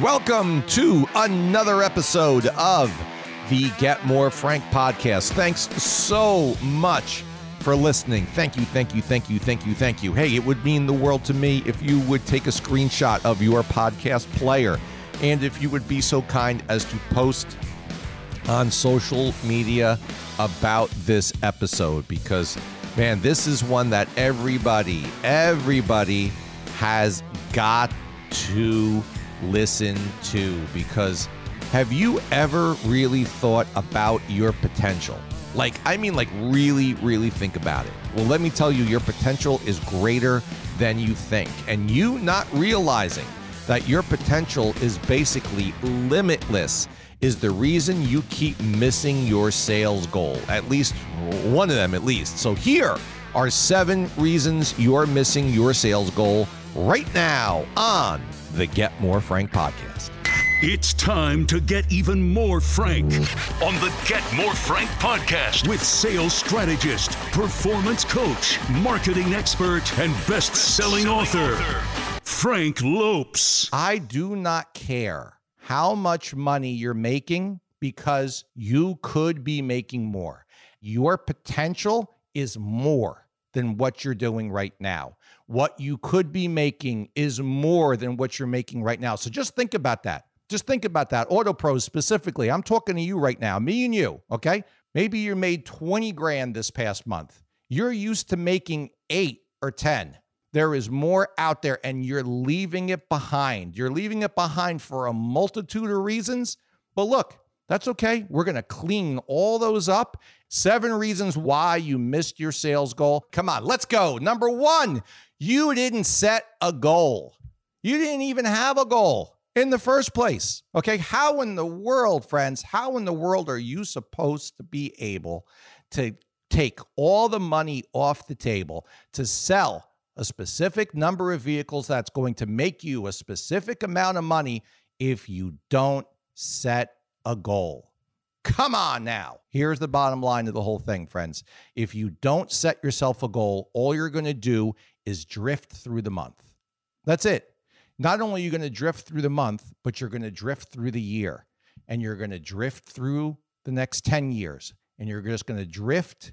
Welcome to another episode of the Get More Frank podcast. Thanks so much for listening. Thank you, thank you, thank you, thank you, thank you. Hey, it would mean the world to me if you would take a screenshot of your podcast player and if you would be so kind as to post on social media about this episode because, man, this is one that everybody, everybody has got to listen to because have you ever really thought about your potential? Like, I mean, like, really, really think about it. Well, let me tell you, your potential is greater than you think. And you not realizing that your potential is basically limitless is the reason you keep missing your sales goal. At least one of them, at least. So, here are seven reasons you're missing your sales goal right now on the Get More Frank podcast. It's time to get even more frank on the Get More Frank podcast with sales strategist, performance coach, marketing expert, and best selling author, Frank Lopes. I do not care how much money you're making because you could be making more. Your potential is more than what you're doing right now. What you could be making is more than what you're making right now. So just think about that. Just think about that. Auto pros specifically. I'm talking to you right now, me and you, okay? Maybe you made 20 grand this past month. You're used to making eight or 10. There is more out there and you're leaving it behind. You're leaving it behind for a multitude of reasons. But look, that's okay. We're going to clean all those up. Seven reasons why you missed your sales goal. Come on, let's go. Number one, you didn't set a goal. You didn't even have a goal in the first place. Okay. How in the world, friends, how in the world are you supposed to be able to take all the money off the table to sell a specific number of vehicles that's going to make you a specific amount of money if you don't set a goal? Come on now. Here's the bottom line of the whole thing, friends. If you don't set yourself a goal, all you're going to do is drift through the month. That's it not only are you going to drift through the month, but you're going to drift through the year and you're going to drift through the next 10 years and you're just going to drift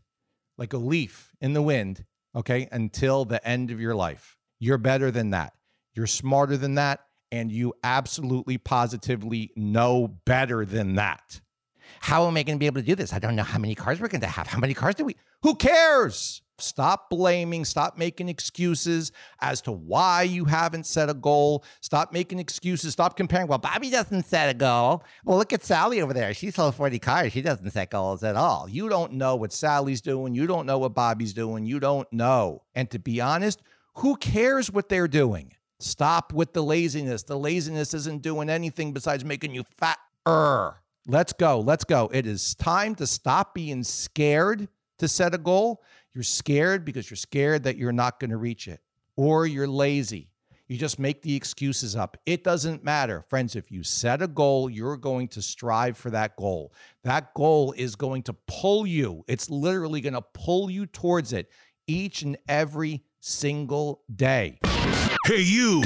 like a leaf in the wind, okay, until the end of your life. You're better than that. You're smarter than that. And you absolutely positively know better than that. How am I going to be able to do this? I don't know how many cars we're going to have. How many cars do we? Who cares? Stop blaming, stop making excuses as to why you haven't set a goal. Stop making excuses, stop comparing. Well, Bobby doesn't set a goal. Well, look at Sally over there. She sold 40 cars. She doesn't set goals at all. You don't know what Sally's doing. You don't know what Bobby's doing. You don't know. And to be honest, who cares what they're doing? Stop with the laziness. The laziness isn't doing anything besides making you fatter. Let's go. Let's go. It is time to stop being scared to set a goal you're scared because you're scared that you're not going to reach it, or you're lazy. You just make the excuses up. It doesn't matter. Friends, if you set a goal, you're going to strive for that goal. That goal is going to pull you, it's literally going to pull you towards it each and every single day. Hey, you.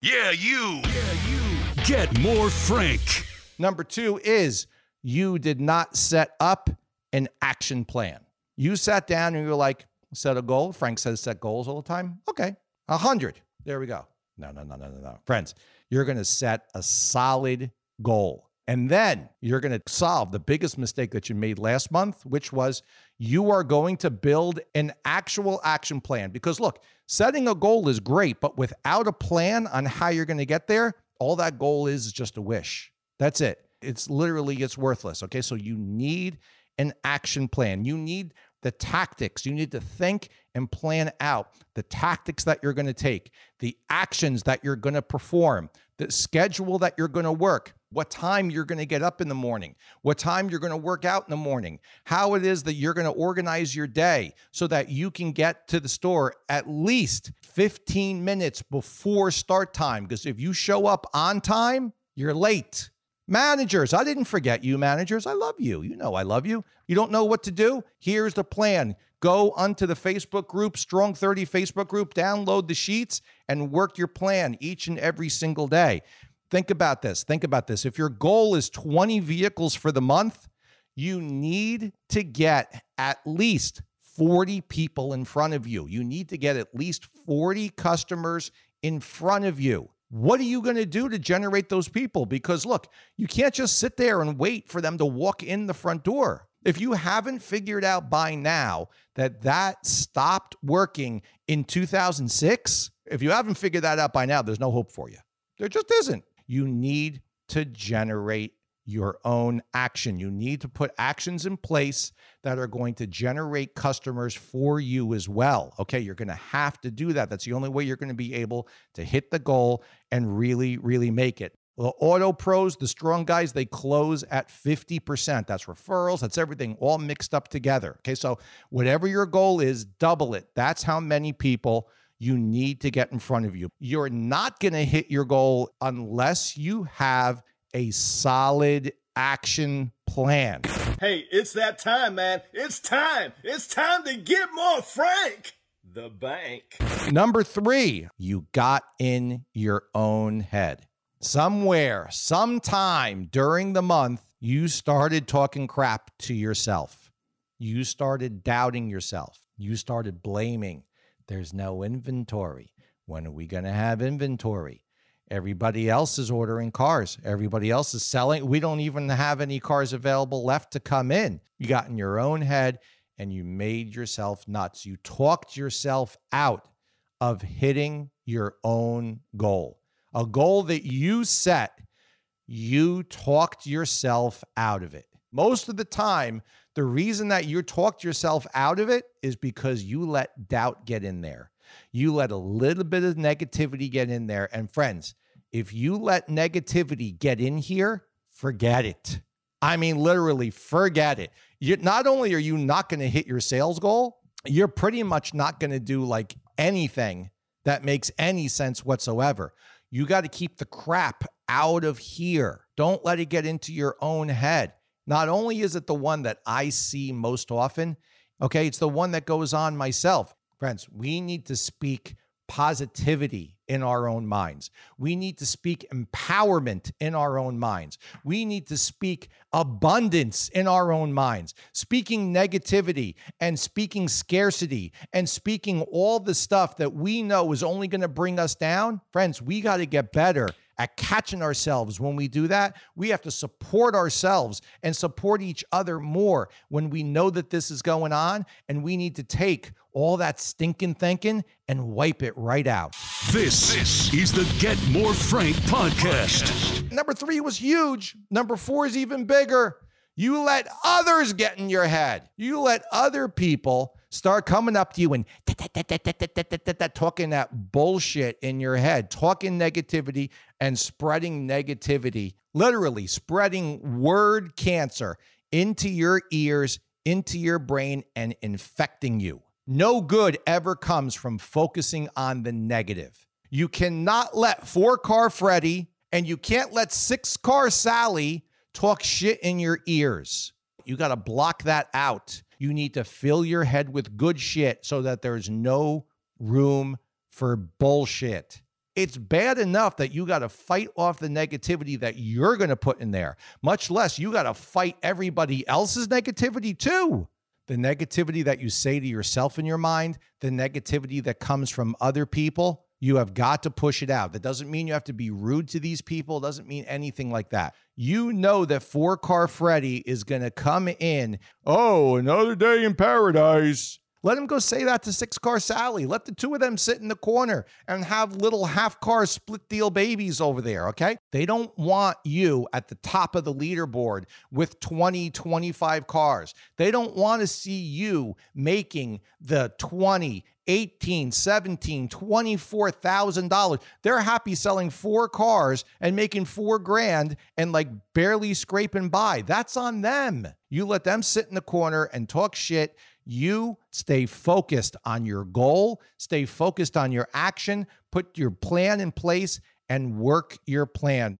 Yeah, you. Yeah, you. Get more Frank. Number two is you did not set up an action plan. You sat down and you were like, set a goal. Frank says set goals all the time. Okay, a hundred. There we go. No, no, no, no, no, no. Friends, you're going to set a solid goal. And then you're going to solve the biggest mistake that you made last month, which was you are going to build an actual action plan. Because look, setting a goal is great, but without a plan on how you're going to get there, all that goal is is just a wish. That's it. It's literally it's worthless. Okay? So you need an action plan. You need the tactics. You need to think and plan out the tactics that you're going to take, the actions that you're going to perform, the schedule that you're going to work, what time you're going to get up in the morning, what time you're going to work out in the morning, how it is that you're going to organize your day so that you can get to the store at least 15 minutes before start time. Because if you show up on time, you're late. Managers, I didn't forget you, managers. I love you. You know I love you. You don't know what to do? Here's the plan. Go onto the Facebook group, Strong 30 Facebook group, download the sheets, and work your plan each and every single day. Think about this. Think about this. If your goal is 20 vehicles for the month, you need to get at least 40 people in front of you. You need to get at least 40 customers in front of you. What are you going to do to generate those people? Because look, you can't just sit there and wait for them to walk in the front door. If you haven't figured out by now that that stopped working in 2006, if you haven't figured that out by now, there's no hope for you. There just isn't. You need to generate your own action. You need to put actions in place that are going to generate customers for you as well. Okay, you're going to have to do that. That's the only way you're going to be able to hit the goal and really, really make it. The auto pros, the strong guys, they close at 50%. That's referrals, that's everything all mixed up together. Okay, so whatever your goal is, double it. That's how many people you need to get in front of you. You're not going to hit your goal unless you have a solid action plan. Hey, it's that time, man. It's time. It's time to get more Frank. The bank. Number three, you got in your own head. Somewhere, sometime during the month, you started talking crap to yourself. You started doubting yourself. You started blaming. There's no inventory. When are we going to have inventory? Everybody else is ordering cars. Everybody else is selling. We don't even have any cars available left to come in. You got in your own head and you made yourself nuts. You talked yourself out of hitting your own goal. A goal that you set, you talked yourself out of it. Most of the time, the reason that you talked yourself out of it is because you let doubt get in there. You let a little bit of negativity get in there. And friends, if you let negativity get in here, forget it. I mean, literally, forget it. You, not only are you not going to hit your sales goal, you're pretty much not going to do like anything that makes any sense whatsoever. You got to keep the crap out of here. Don't let it get into your own head. Not only is it the one that I see most often, okay, it's the one that goes on myself. Friends, we need to speak positivity in our own minds. We need to speak empowerment in our own minds. We need to speak abundance in our own minds. Speaking negativity and speaking scarcity and speaking all the stuff that we know is only going to bring us down. Friends, we got to get better at catching ourselves when we do that. We have to support ourselves and support each other more when we know that this is going on. And we need to take all that stinking thinking and wipe it right out. This, this is the Get More Frank podcast. Number three was huge. Number four is even bigger. You let others get in your head. You let other people start coming up to you and talking that bullshit in your head, talking negativity and spreading negativity, literally spreading word cancer into your ears, into your brain, and infecting you. No good ever comes from focusing on the negative. You cannot let four car Freddy and you can't let six car Sally talk shit in your ears. You got to block that out. You need to fill your head with good shit so that there's no room for bullshit. It's bad enough that you got to fight off the negativity that you're going to put in there, much less you got to fight everybody else's negativity too. The negativity that you say to yourself in your mind, the negativity that comes from other people, you have got to push it out. That doesn't mean you have to be rude to these people, it doesn't mean anything like that. You know that four car Freddy is going to come in. Oh, another day in paradise. Let him go say that to six car Sally. Let the two of them sit in the corner and have little half car split deal babies over there, okay? They don't want you at the top of the leaderboard with 20, 25 cars. They don't want to see you making the 20, 18, 17, 24,000 dollars. They're happy selling four cars and making 4 grand and like barely scraping by. That's on them. You let them sit in the corner and talk shit you stay focused on your goal, stay focused on your action, put your plan in place, and work your plan.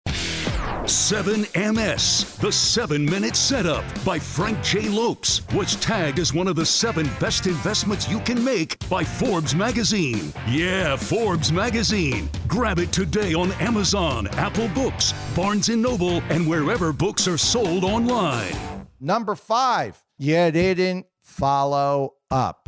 7MS, the seven minute setup by Frank J. Lopes, was tagged as one of the seven best investments you can make by Forbes magazine. Yeah, Forbes magazine. Grab it today on Amazon, Apple Books, Barnes & Noble, and wherever books are sold online. Number five, you didn't follow up.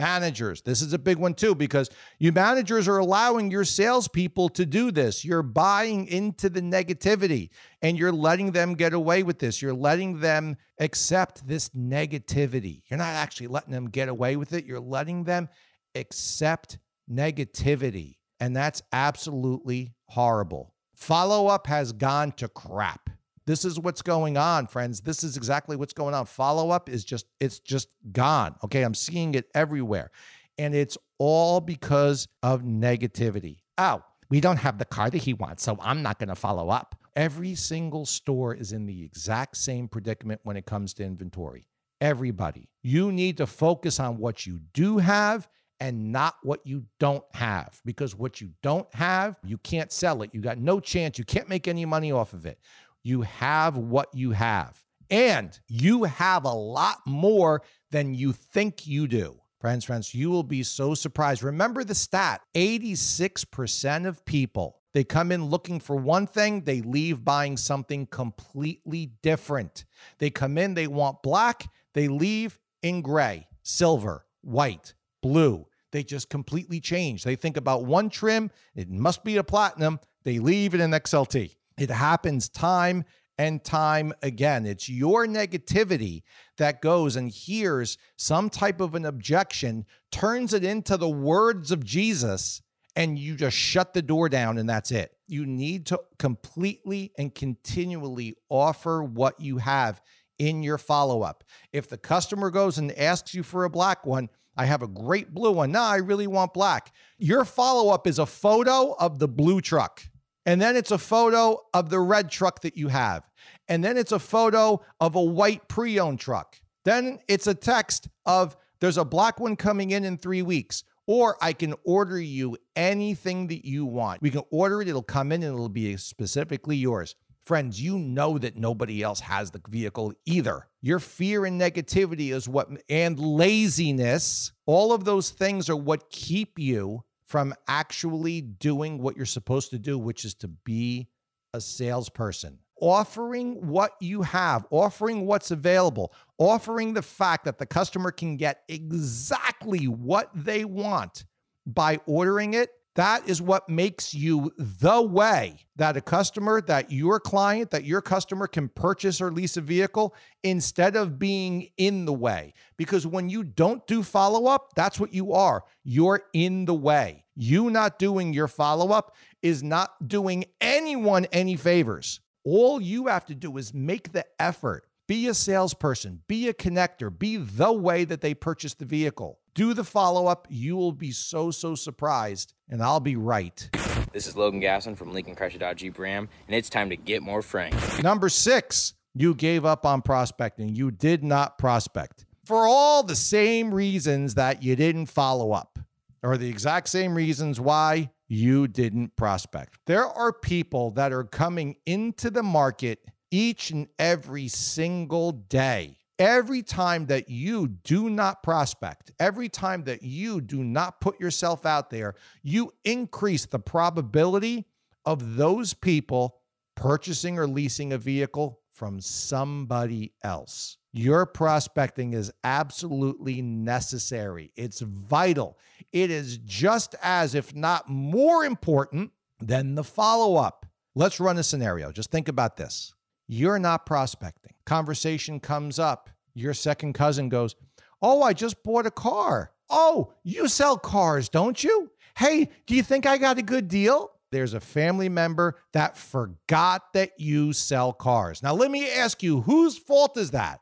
Managers, this is a big one too, because you managers are allowing your salespeople to do this. You're buying into the negativity and you're letting them get away with this. You're letting them accept this negativity. You're not actually letting them get away with it. You're letting them accept negativity. And that's absolutely horrible. Follow up has gone to crap. This is what's going on, friends. This is exactly what's going on. Follow up is just, it's just gone. Okay. I'm seeing it everywhere. And it's all because of negativity. Oh, we don't have the car that he wants, so I'm not going to follow up. Every single store is in the exact same predicament when it comes to inventory. Everybody. You need to focus on what you do have and not what you don't have because what you don't have, you can't sell it. You got no chance. You can't make any money off of it. You have what you have. And you have a lot more than you think you do. Friends, friends, you will be so surprised. Remember the stat 86% of people, they come in looking for one thing, they leave buying something completely different. They come in, they want black, they leave in gray, silver, white, blue. They just completely change. They think about one trim, it must be a platinum, they leave it in XLT. It happens time and time again. It's your negativity that goes and hears some type of an objection, turns it into the words of Jesus, and you just shut the door down and that's it. You need to completely and continually offer what you have in your follow up. If the customer goes and asks you for a black one, I have a great blue one. No, I really want black. Your follow up is a photo of the blue truck. And then it's a photo of the red truck that you have. And then it's a photo of a white pre owned truck. Then it's a text of there's a black one coming in in three weeks. Or I can order you anything that you want. We can order it, it'll come in and it'll be specifically yours. Friends, you know that nobody else has the vehicle either. Your fear and negativity is what, and laziness, all of those things are what keep you from actually doing what you're supposed to do, which is to be a salesperson. Offering what you have, offering what's available, offering the fact that the customer can get exactly what they want by ordering it that is what makes you the way that a customer, that your client, that your customer can purchase or lease a vehicle instead of being in the way. Because when you don't do follow up, that's what you are. You're in the way. You not doing your follow up is not doing anyone any favors. All you have to do is make the effort. Be a salesperson, be a connector, be the way that they purchase the vehicle do the follow up. You will be so, so surprised, and I'll be right. This is Logan Gasson from Lincoln Chrysler Dodge Jeep Ram, and it's time to get more frank. Number six, you gave up on prospecting. You did not prospect for all the same reasons that you didn't follow up, or the exact same reasons why you didn't prospect. There are people that are coming into the market each and every single day Every time that you do not prospect, every time that you do not put yourself out there, you increase the probability of those people purchasing or leasing a vehicle from somebody else. Your prospecting is absolutely necessary. It's vital. It is just as, if not more important than the follow up. Let's run a scenario. Just think about this. You're not prospecting. Conversation comes up. Your second cousin goes, Oh, I just bought a car. Oh, you sell cars, don't you? Hey, do you think I got a good deal? There's a family member that forgot that you sell cars. Now, let me ask you, whose fault is that?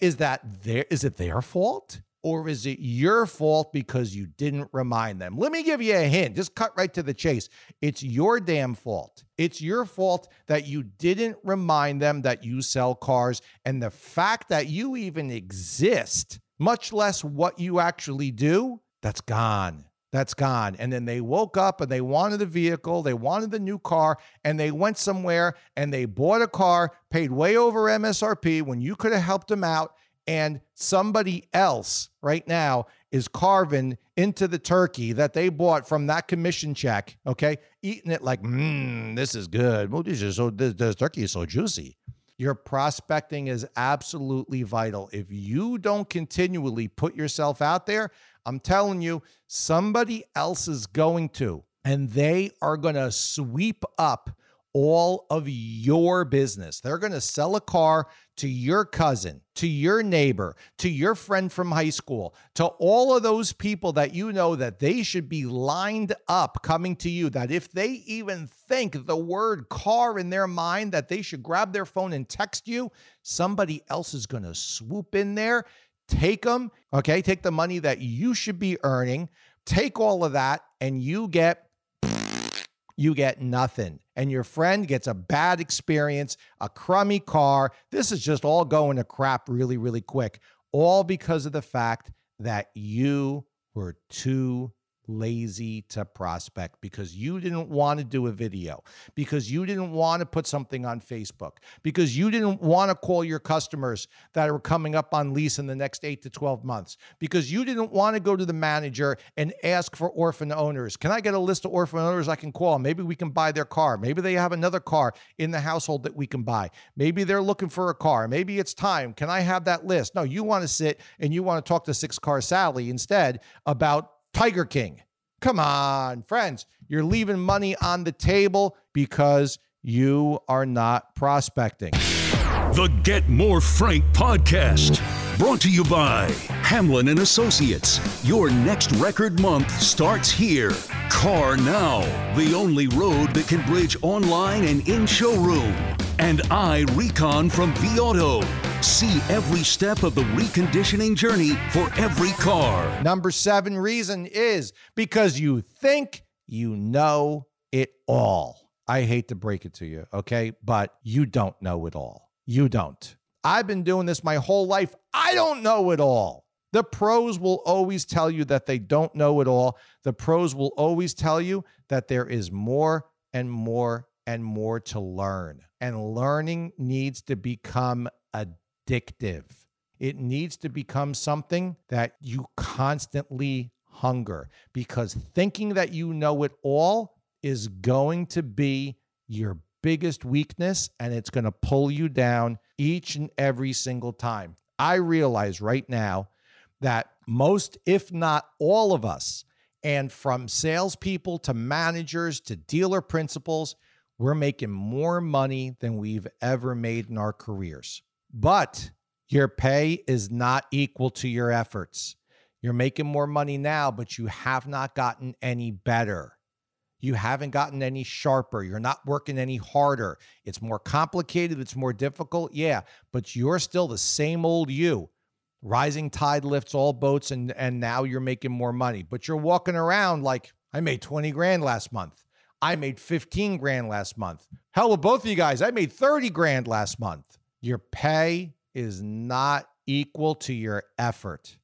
Is that their is it their fault? Or is it your fault because you didn't remind them? Let me give you a hint. Just cut right to the chase. It's your damn fault. It's your fault that you didn't remind them that you sell cars. And the fact that you even exist, much less what you actually do, that's gone. that's gone. And then they woke up and they wanted the vehicle, they wanted the new car, and they went somewhere and they bought a car, paid way over MSRP when you could have helped them out. And somebody else right now is carving into the turkey that they bought from that commission check, okay? Eating it like, mmm, this is good. Well, this is so this, this turkey is so juicy. Your prospecting is absolutely vital. If you don't continually put yourself out there, I'm telling you, somebody else is going to, and they are going to sweep up all of your business. They're going to sell a car to your cousin, to your neighbor, to your friend from high school, to all of those people that you know that they should be lined up coming to you. That if they even think the word car in their mind, that they should grab their phone and text you, somebody else is going to swoop in there, take them, okay, take the money that you should be earning, take all of that, and you get you get nothing. And your friend gets a bad experience, a crummy car. This is just all going to crap really, really quick, all because of the fact that you were too lazy to prospect because you didn't want to do a video, because you didn't want to put something on Facebook, because you didn't want to call your customers that are coming up on lease in the next eight to 12 months, because you didn't want to go to the manager and ask for orphan owners. Can I get a list of orphan owners I can call? Maybe we can buy their car. Maybe they have another car in the household that we can buy. Maybe they're looking for a car. Maybe it's time. Can I have that list? No, you want to sit and you want to talk to Six Car Sally instead about Tiger King. Come on, friends. You're leaving money on the table because you are not prospecting. The Get More Frank podcast, brought to you by Hamlin and Associates. Your next record month starts here. CarNow, the only road that can bridge online and in showroom. And iRecon from vAuto. See every step of the reconditioning journey for every car. Number seven reason is because you think you know it all. I hate to break it to you, okay? But you don't know it all. You don't. I've been doing this my whole life. I don't know it all. The pros will always tell you that they don't know it all. The pros will always tell you that there is more and more and more to learn. And learning needs to become addictive. It needs to become something that you constantly hunger because thinking that you know it all is going to be your biggest weakness and it's going to pull you down each and every single time. I realize right now that most, if not all of us, and from salespeople to managers to dealer principals, we're making more money than we've ever made in our careers. But your pay is not equal to your efforts. You're making more money now, but you have not gotten any better. You haven't gotten any sharper. You're not working any harder. It's more complicated. It's more difficult. Yeah, but you're still the same old you. Rising tide lifts all boats, and, and now you're making more money. But you're walking around like, I made 20 grand last month. I made 15 grand last month. Hell with both of you guys, I made 30 grand last month. Your pay is not equal to your effort.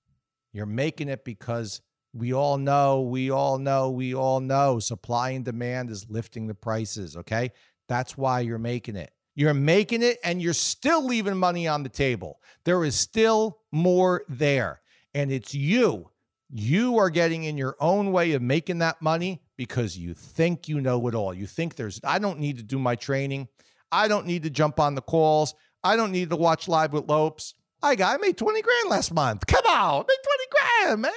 You're making it because we all know, we all know, we all know supply and demand is lifting the prices. Okay. That's why you're making it. You're making it and you're still leaving money on the table. There is still more there. And it's you. You are getting in your own way of making that money because you think you know it all. You think there's, I don't need to do my training. I don't need to jump on the calls. I don't need to watch live with Lopes. I got, I made 20 grand last month. Come on, made 20 grand, man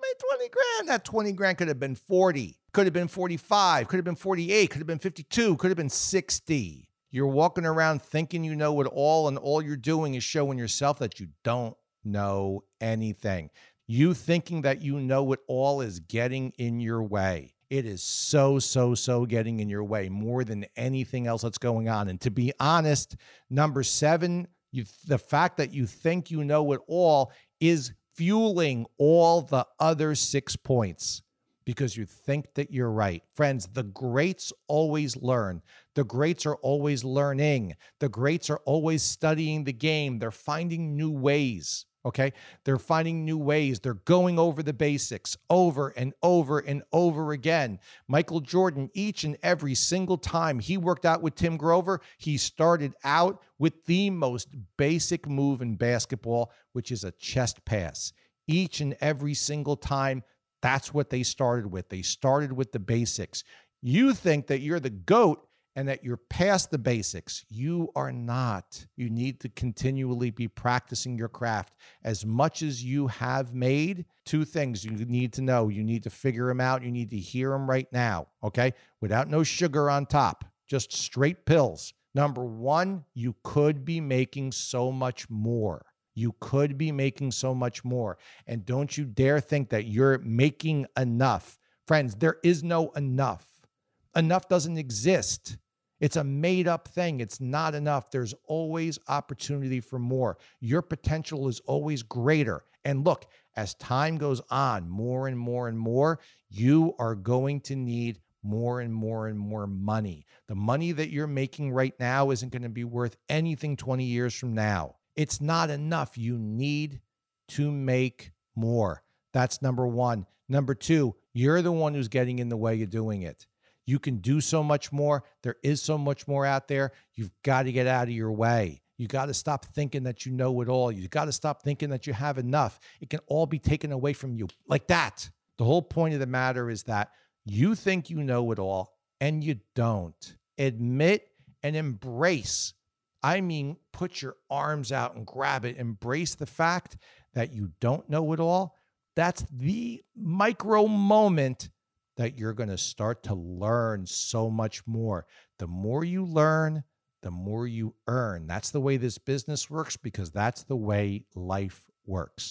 made 20 grand. That 20 grand could have been 40, could have been 45, could have been 48, could have been 52, could have been 60. You're walking around thinking you know it all, and all you're doing is showing yourself that you don't know anything. You thinking that you know it all is getting in your way. It is so, so, so getting in your way more than anything else that's going on. And to be honest, number seven, you, the fact that you think you know it all is fueling all the other six points because you think that you're right. Friends, the greats always learn. The greats are always learning. The greats are always studying the game. They're finding new ways. Okay. They're finding new ways. They're going over the basics over and over and over again. Michael Jordan, each and every single time he worked out with Tim Grover, he started out with the most basic move in basketball, which is a chest pass. Each and every single time, that's what they started with. They started with the basics. You think that you're the GOAT and that you're past the basics. You are not. You need to continually be practicing your craft as much as you have made. Two things you need to know. You need to figure them out. You need to hear them right now, okay? Without no sugar on top, just straight pills. Number one, you could be making so much more. You could be making so much more. And don't you dare think that you're making enough. Friends, there is no enough. Enough doesn't exist. It's a made up thing. It's not enough. There's always opportunity for more. Your potential is always greater. And look, as time goes on, more and more and more, you are going to need more and more and more money. The money that you're making right now isn't going to be worth anything 20 years from now. It's not enough. You need to make more. That's number one. Number two, you're the one who's getting in the way of doing it. You can do so much more. There is so much more out there. You've got to get out of your way. You got to stop thinking that you know it all. You got to stop thinking that you have enough. It can all be taken away from you like that. The whole point of the matter is that you think you know it all and you don't. Admit and embrace. I mean, put your arms out and grab it. Embrace the fact that you don't know it all. That's the micro moment that you're going to start to learn so much more. The more you learn, the more you earn. That's the way this business works because that's the way life works.